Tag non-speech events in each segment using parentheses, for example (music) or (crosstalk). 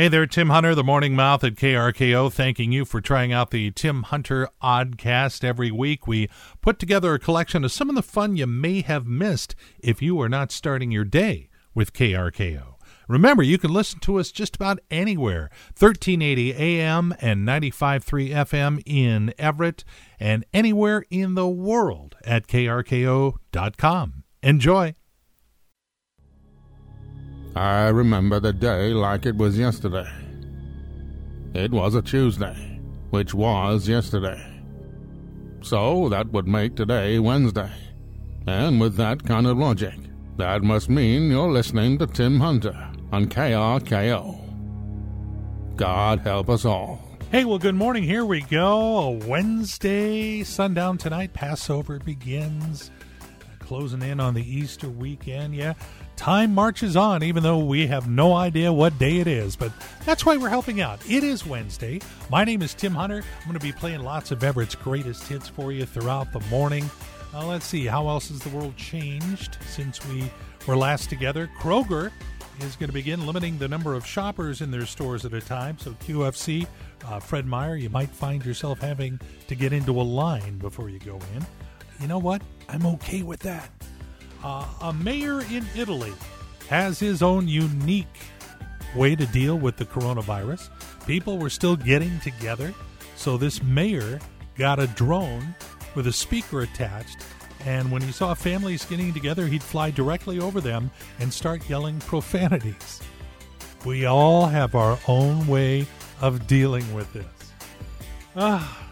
Hey there, Tim Hunter, the morning mouth at KRKO, thanking you for trying out the Tim Hunter Oddcast every week. We put together a collection of some of the fun you may have missed if you are not starting your day with KRKO. Remember, you can listen to us just about anywhere 1380 AM and 95.3 FM in Everett and anywhere in the world at krko.com. Enjoy. I remember the day like it was yesterday. It was a Tuesday, which was yesterday. So that would make today Wednesday. And with that kind of logic, that must mean you're listening to Tim Hunter on KRKO. God help us all. Hey, well, good morning. Here we go. A Wednesday, sundown tonight. Passover begins. Closing in on the Easter weekend. Yeah, time marches on, even though we have no idea what day it is. But that's why we're helping out. It is Wednesday. My name is Tim Hunter. I'm going to be playing lots of Everett's greatest hits for you throughout the morning. Uh, let's see, how else has the world changed since we were last together? Kroger is going to begin limiting the number of shoppers in their stores at a time. So, QFC, uh, Fred Meyer, you might find yourself having to get into a line before you go in. You know what? I'm okay with that. Uh, a mayor in Italy has his own unique way to deal with the coronavirus. People were still getting together, so this mayor got a drone with a speaker attached and when he saw families getting together, he'd fly directly over them and start yelling profanities. We all have our own way of dealing with this. Ah.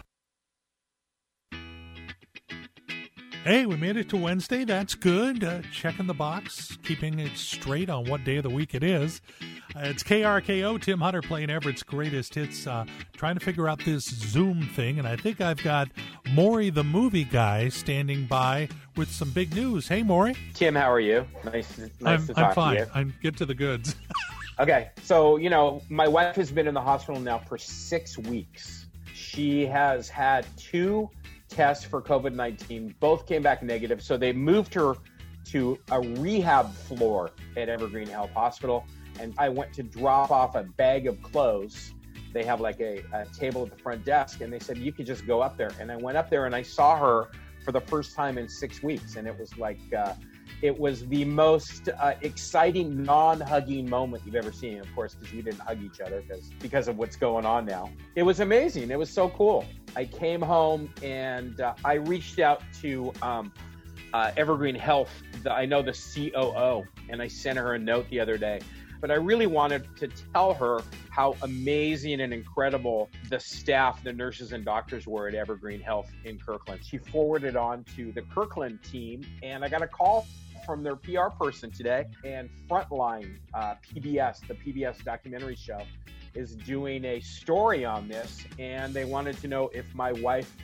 Hey, we made it to Wednesday. That's good. Uh, checking the box, keeping it straight on what day of the week it is. Uh, it's KRKO, Tim Hunter playing Everett's greatest hits, uh, trying to figure out this Zoom thing. And I think I've got Maury, the movie guy, standing by with some big news. Hey, Maury. Tim, how are you? Nice, nice I'm, to talk I'm fine. to you. I'm get to the goods. (laughs) okay, so, you know, my wife has been in the hospital now for six weeks. She has had two tests for COVID 19, both came back negative. So they moved her to a rehab floor at Evergreen Health Hospital and I went to drop off a bag of clothes. They have like a, a, table at the front desk, and they said you could just go up there. And I went up there and I saw her for the first time in six weeks, and it was like uh, it was the most uh, exciting non-hugging moment you've ever seen. Of course, because we didn't hug each other because because of what's going on now. It was amazing. It was so cool. I came home and uh, I reached out to. Um, uh, Evergreen Health, the, I know the COO, and I sent her a note the other day but I really wanted to tell her how amazing and incredible the staff, the nurses and doctors were at Evergreen Health in Kirkland. She forwarded on to the Kirkland team, and I got a call from their PR person today. And Frontline uh, PBS, the PBS documentary show, is doing a story on this, and they wanted to know if my wife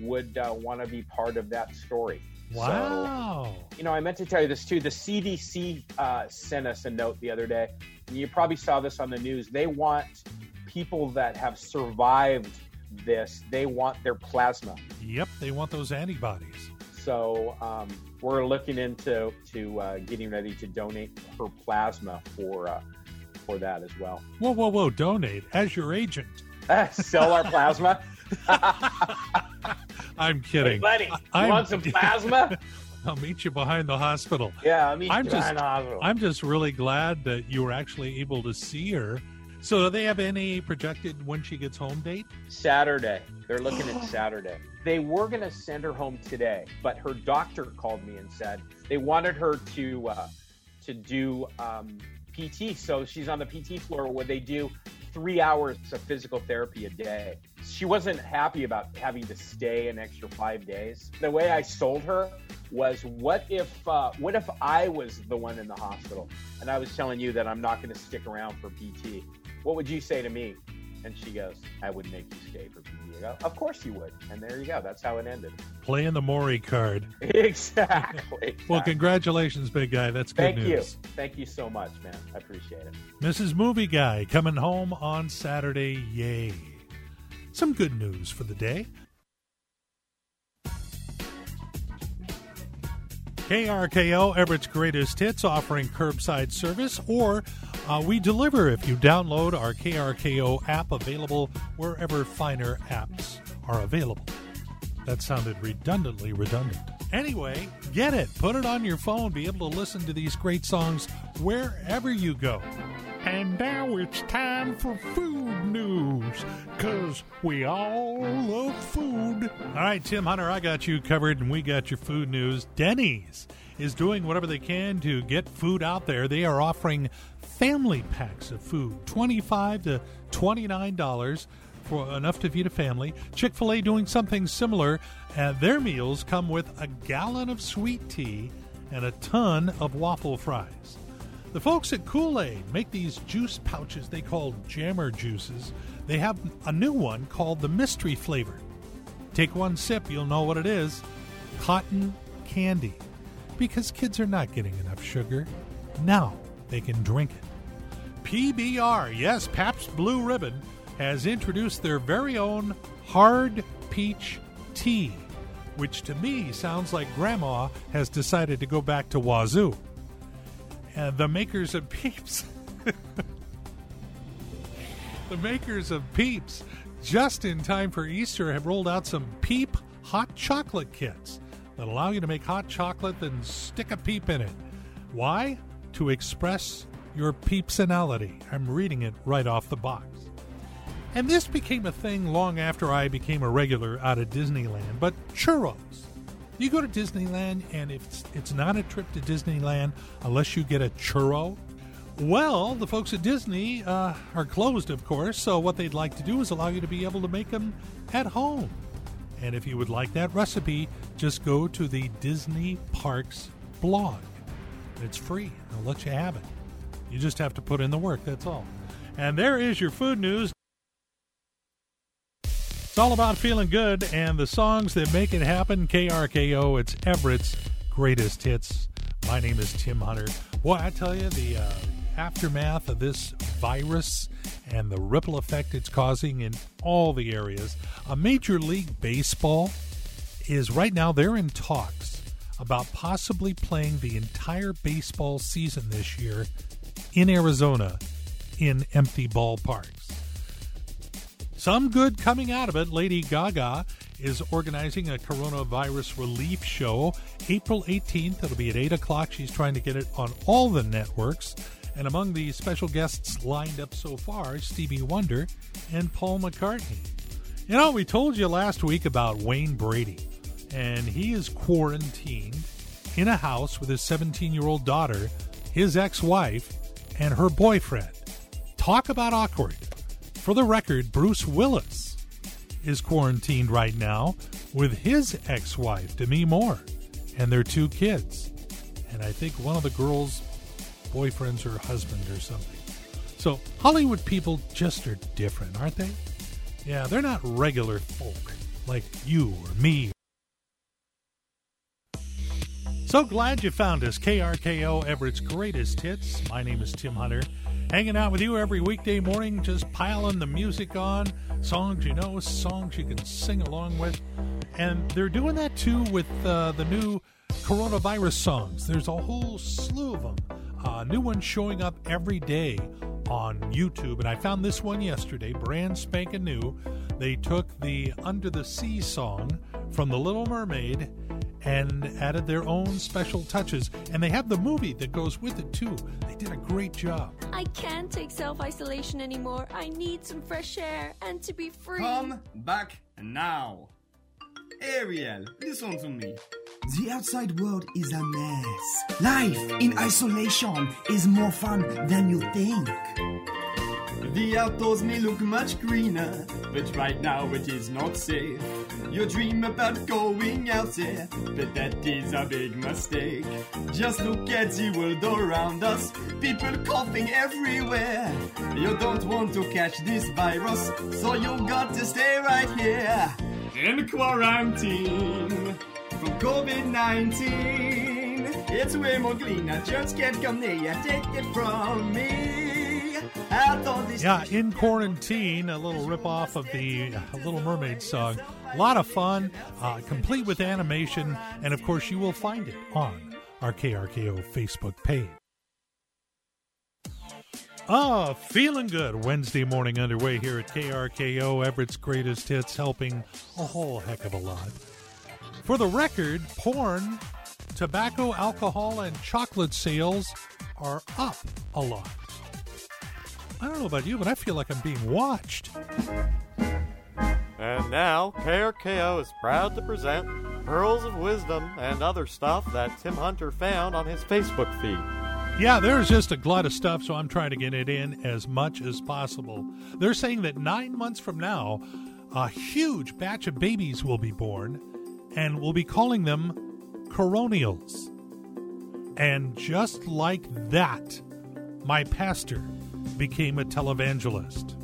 would uh, want to be part of that story. Wow. So, you know, I meant to tell you this too. The CDC uh, sent us a note the other day. And you probably saw this on the news. They want people that have survived this, they want their plasma. Yep, they want those antibodies. So um, we're looking into to uh, getting ready to donate her plasma for uh, for that as well. Whoa, whoa, whoa! Donate as your agent. (laughs) Sell our plasma. (laughs) I'm kidding. Hey, buddy, you I'm, want some plasma? (laughs) I'll meet you behind the hospital. Yeah, I'll meet I'm you just, behind the hospital. I'm just really glad that you were actually able to see her. So, do they have any projected when she gets home date? Saturday. They're looking at (gasps) Saturday. They were going to send her home today, but her doctor called me and said they wanted her to uh, to do um, PT. So she's on the PT floor where they do three hours of physical therapy a day. She wasn't happy about having to stay an extra five days. The way I sold her was, what if, uh, what if I was the one in the hospital and I was telling you that I'm not going to stick around for PT? What would you say to me? And she goes, I would make you stay for PT. I go, of course you would. And there you go. That's how it ended. Playing the Maury card. exactly. (laughs) exactly. well, congratulations, big guy. That's good Thank news. Thank you. Thank you so much, man. I appreciate it. Mrs. Movie Guy coming home on Saturday. Yay. Some good news for the day. KRKO, Everett's greatest hits, offering curbside service or Uh, we deliver if you download our KRKO app available wherever finer apps are available. That sounded redundantly redundant. Anyway, get it, put it on your phone, be able to listen to these great songs wherever you go. And now it's time for food news, because we all love food. All right, Tim Hunter, I got you covered, and we got your food news. Denny's is doing whatever they can to get food out there. They are offering family packs of food, 25 to $29 for enough to feed a family. Chick fil A doing something similar. Uh, their meals come with a gallon of sweet tea and a ton of waffle fries. The folks at Kool Aid make these juice pouches they call jammer juices. They have a new one called the mystery flavor. Take one sip, you'll know what it is cotton candy. Because kids are not getting enough sugar. Now they can drink it. PBR, yes, Pabst Blue Ribbon, has introduced their very own hard peach tea, which to me sounds like Grandma has decided to go back to Wazzu. And the makers of Peeps. (laughs) the makers of Peeps, just in time for Easter, have rolled out some Peep hot chocolate kits that allow you to make hot chocolate and stick a peep in it. Why? To express your peepsonality. I'm reading it right off the box. And this became a thing long after I became a regular out of Disneyland. But churros. You go to Disneyland, and it's it's not a trip to Disneyland unless you get a churro. Well, the folks at Disney uh, are closed, of course. So what they'd like to do is allow you to be able to make them at home. And if you would like that recipe, just go to the Disney Parks blog. It's free. They'll let you have it. You just have to put in the work. That's all. And there is your food news. It's all about feeling good and the songs that make it happen. KRKO, it's Everett's greatest hits. My name is Tim Hunter. Boy, I tell you, the uh, aftermath of this virus and the ripple effect it's causing in all the areas. A Major League Baseball is right now, they're in talks about possibly playing the entire baseball season this year in Arizona in empty ballparks. Some good coming out of it. Lady Gaga is organizing a coronavirus relief show April 18th. It'll be at 8 o'clock. She's trying to get it on all the networks. And among the special guests lined up so far, Stevie Wonder and Paul McCartney. You know, we told you last week about Wayne Brady, and he is quarantined in a house with his 17 year old daughter, his ex wife, and her boyfriend. Talk about awkward. For the record, Bruce Willis is quarantined right now with his ex wife, Demi Moore, and their two kids. And I think one of the girls' boyfriend's or husband or something. So Hollywood people just are different, aren't they? Yeah, they're not regular folk like you or me. So glad you found us. KRKO, Everett's greatest hits. My name is Tim Hunter hanging out with you every weekday morning, just piling the music on, songs you know, songs you can sing along with. And they're doing that too with uh, the new coronavirus songs. There's a whole slew of them. Uh, new ones showing up every day on YouTube. And I found this one yesterday, brand spanking new. They took the Under the Sea song from The Little Mermaid and added their own special touches. And they have the movie that goes with it too. They did a great job. I can't take self isolation anymore. I need some fresh air and to be free. Come back now. Ariel, listen to me. The outside world is a mess. Life in isolation is more fun than you think. The outdoors may look much greener, but right now it is not safe. You dream about going out there, but that is a big mistake. Just look at the world around us, people coughing everywhere. You don't want to catch this virus, so you got to stay right here in quarantine from COVID 19. It's way more cleaner, just can't come near, take it from me. Yeah, in quarantine, a little ripoff of the Little Mermaid song. A lot of fun, uh, complete with animation, and of course, you will find it on our KRKO Facebook page. Ah, feeling good. Wednesday morning underway here at KRKO, Everett's greatest hits, helping a whole heck of a lot. For the record, porn, tobacco, alcohol, and chocolate sales are up a lot. I don't know about you, but I feel like I'm being watched. And now, KRKO is proud to present Pearls of Wisdom and other stuff that Tim Hunter found on his Facebook feed. Yeah, there's just a glut of stuff, so I'm trying to get it in as much as possible. They're saying that nine months from now, a huge batch of babies will be born, and we'll be calling them coronials. And just like that, my pastor became a televangelist.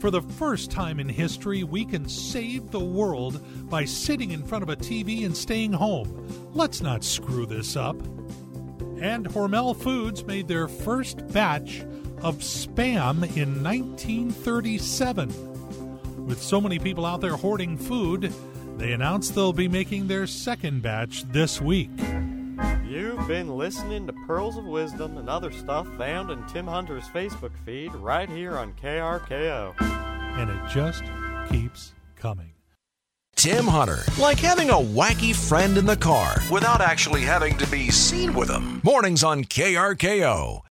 For the first time in history, we can save the world by sitting in front of a TV and staying home. Let's not screw this up. And Hormel Foods made their first batch of spam in 1937. With so many people out there hoarding food, they announced they'll be making their second batch this week. You've been listening to Pearls of Wisdom and other stuff found in Tim Hunter's Facebook feed right here on KRKO. And it just keeps coming. Tim Hunter, like having a wacky friend in the car without actually having to be seen with him. Mornings on KRKO.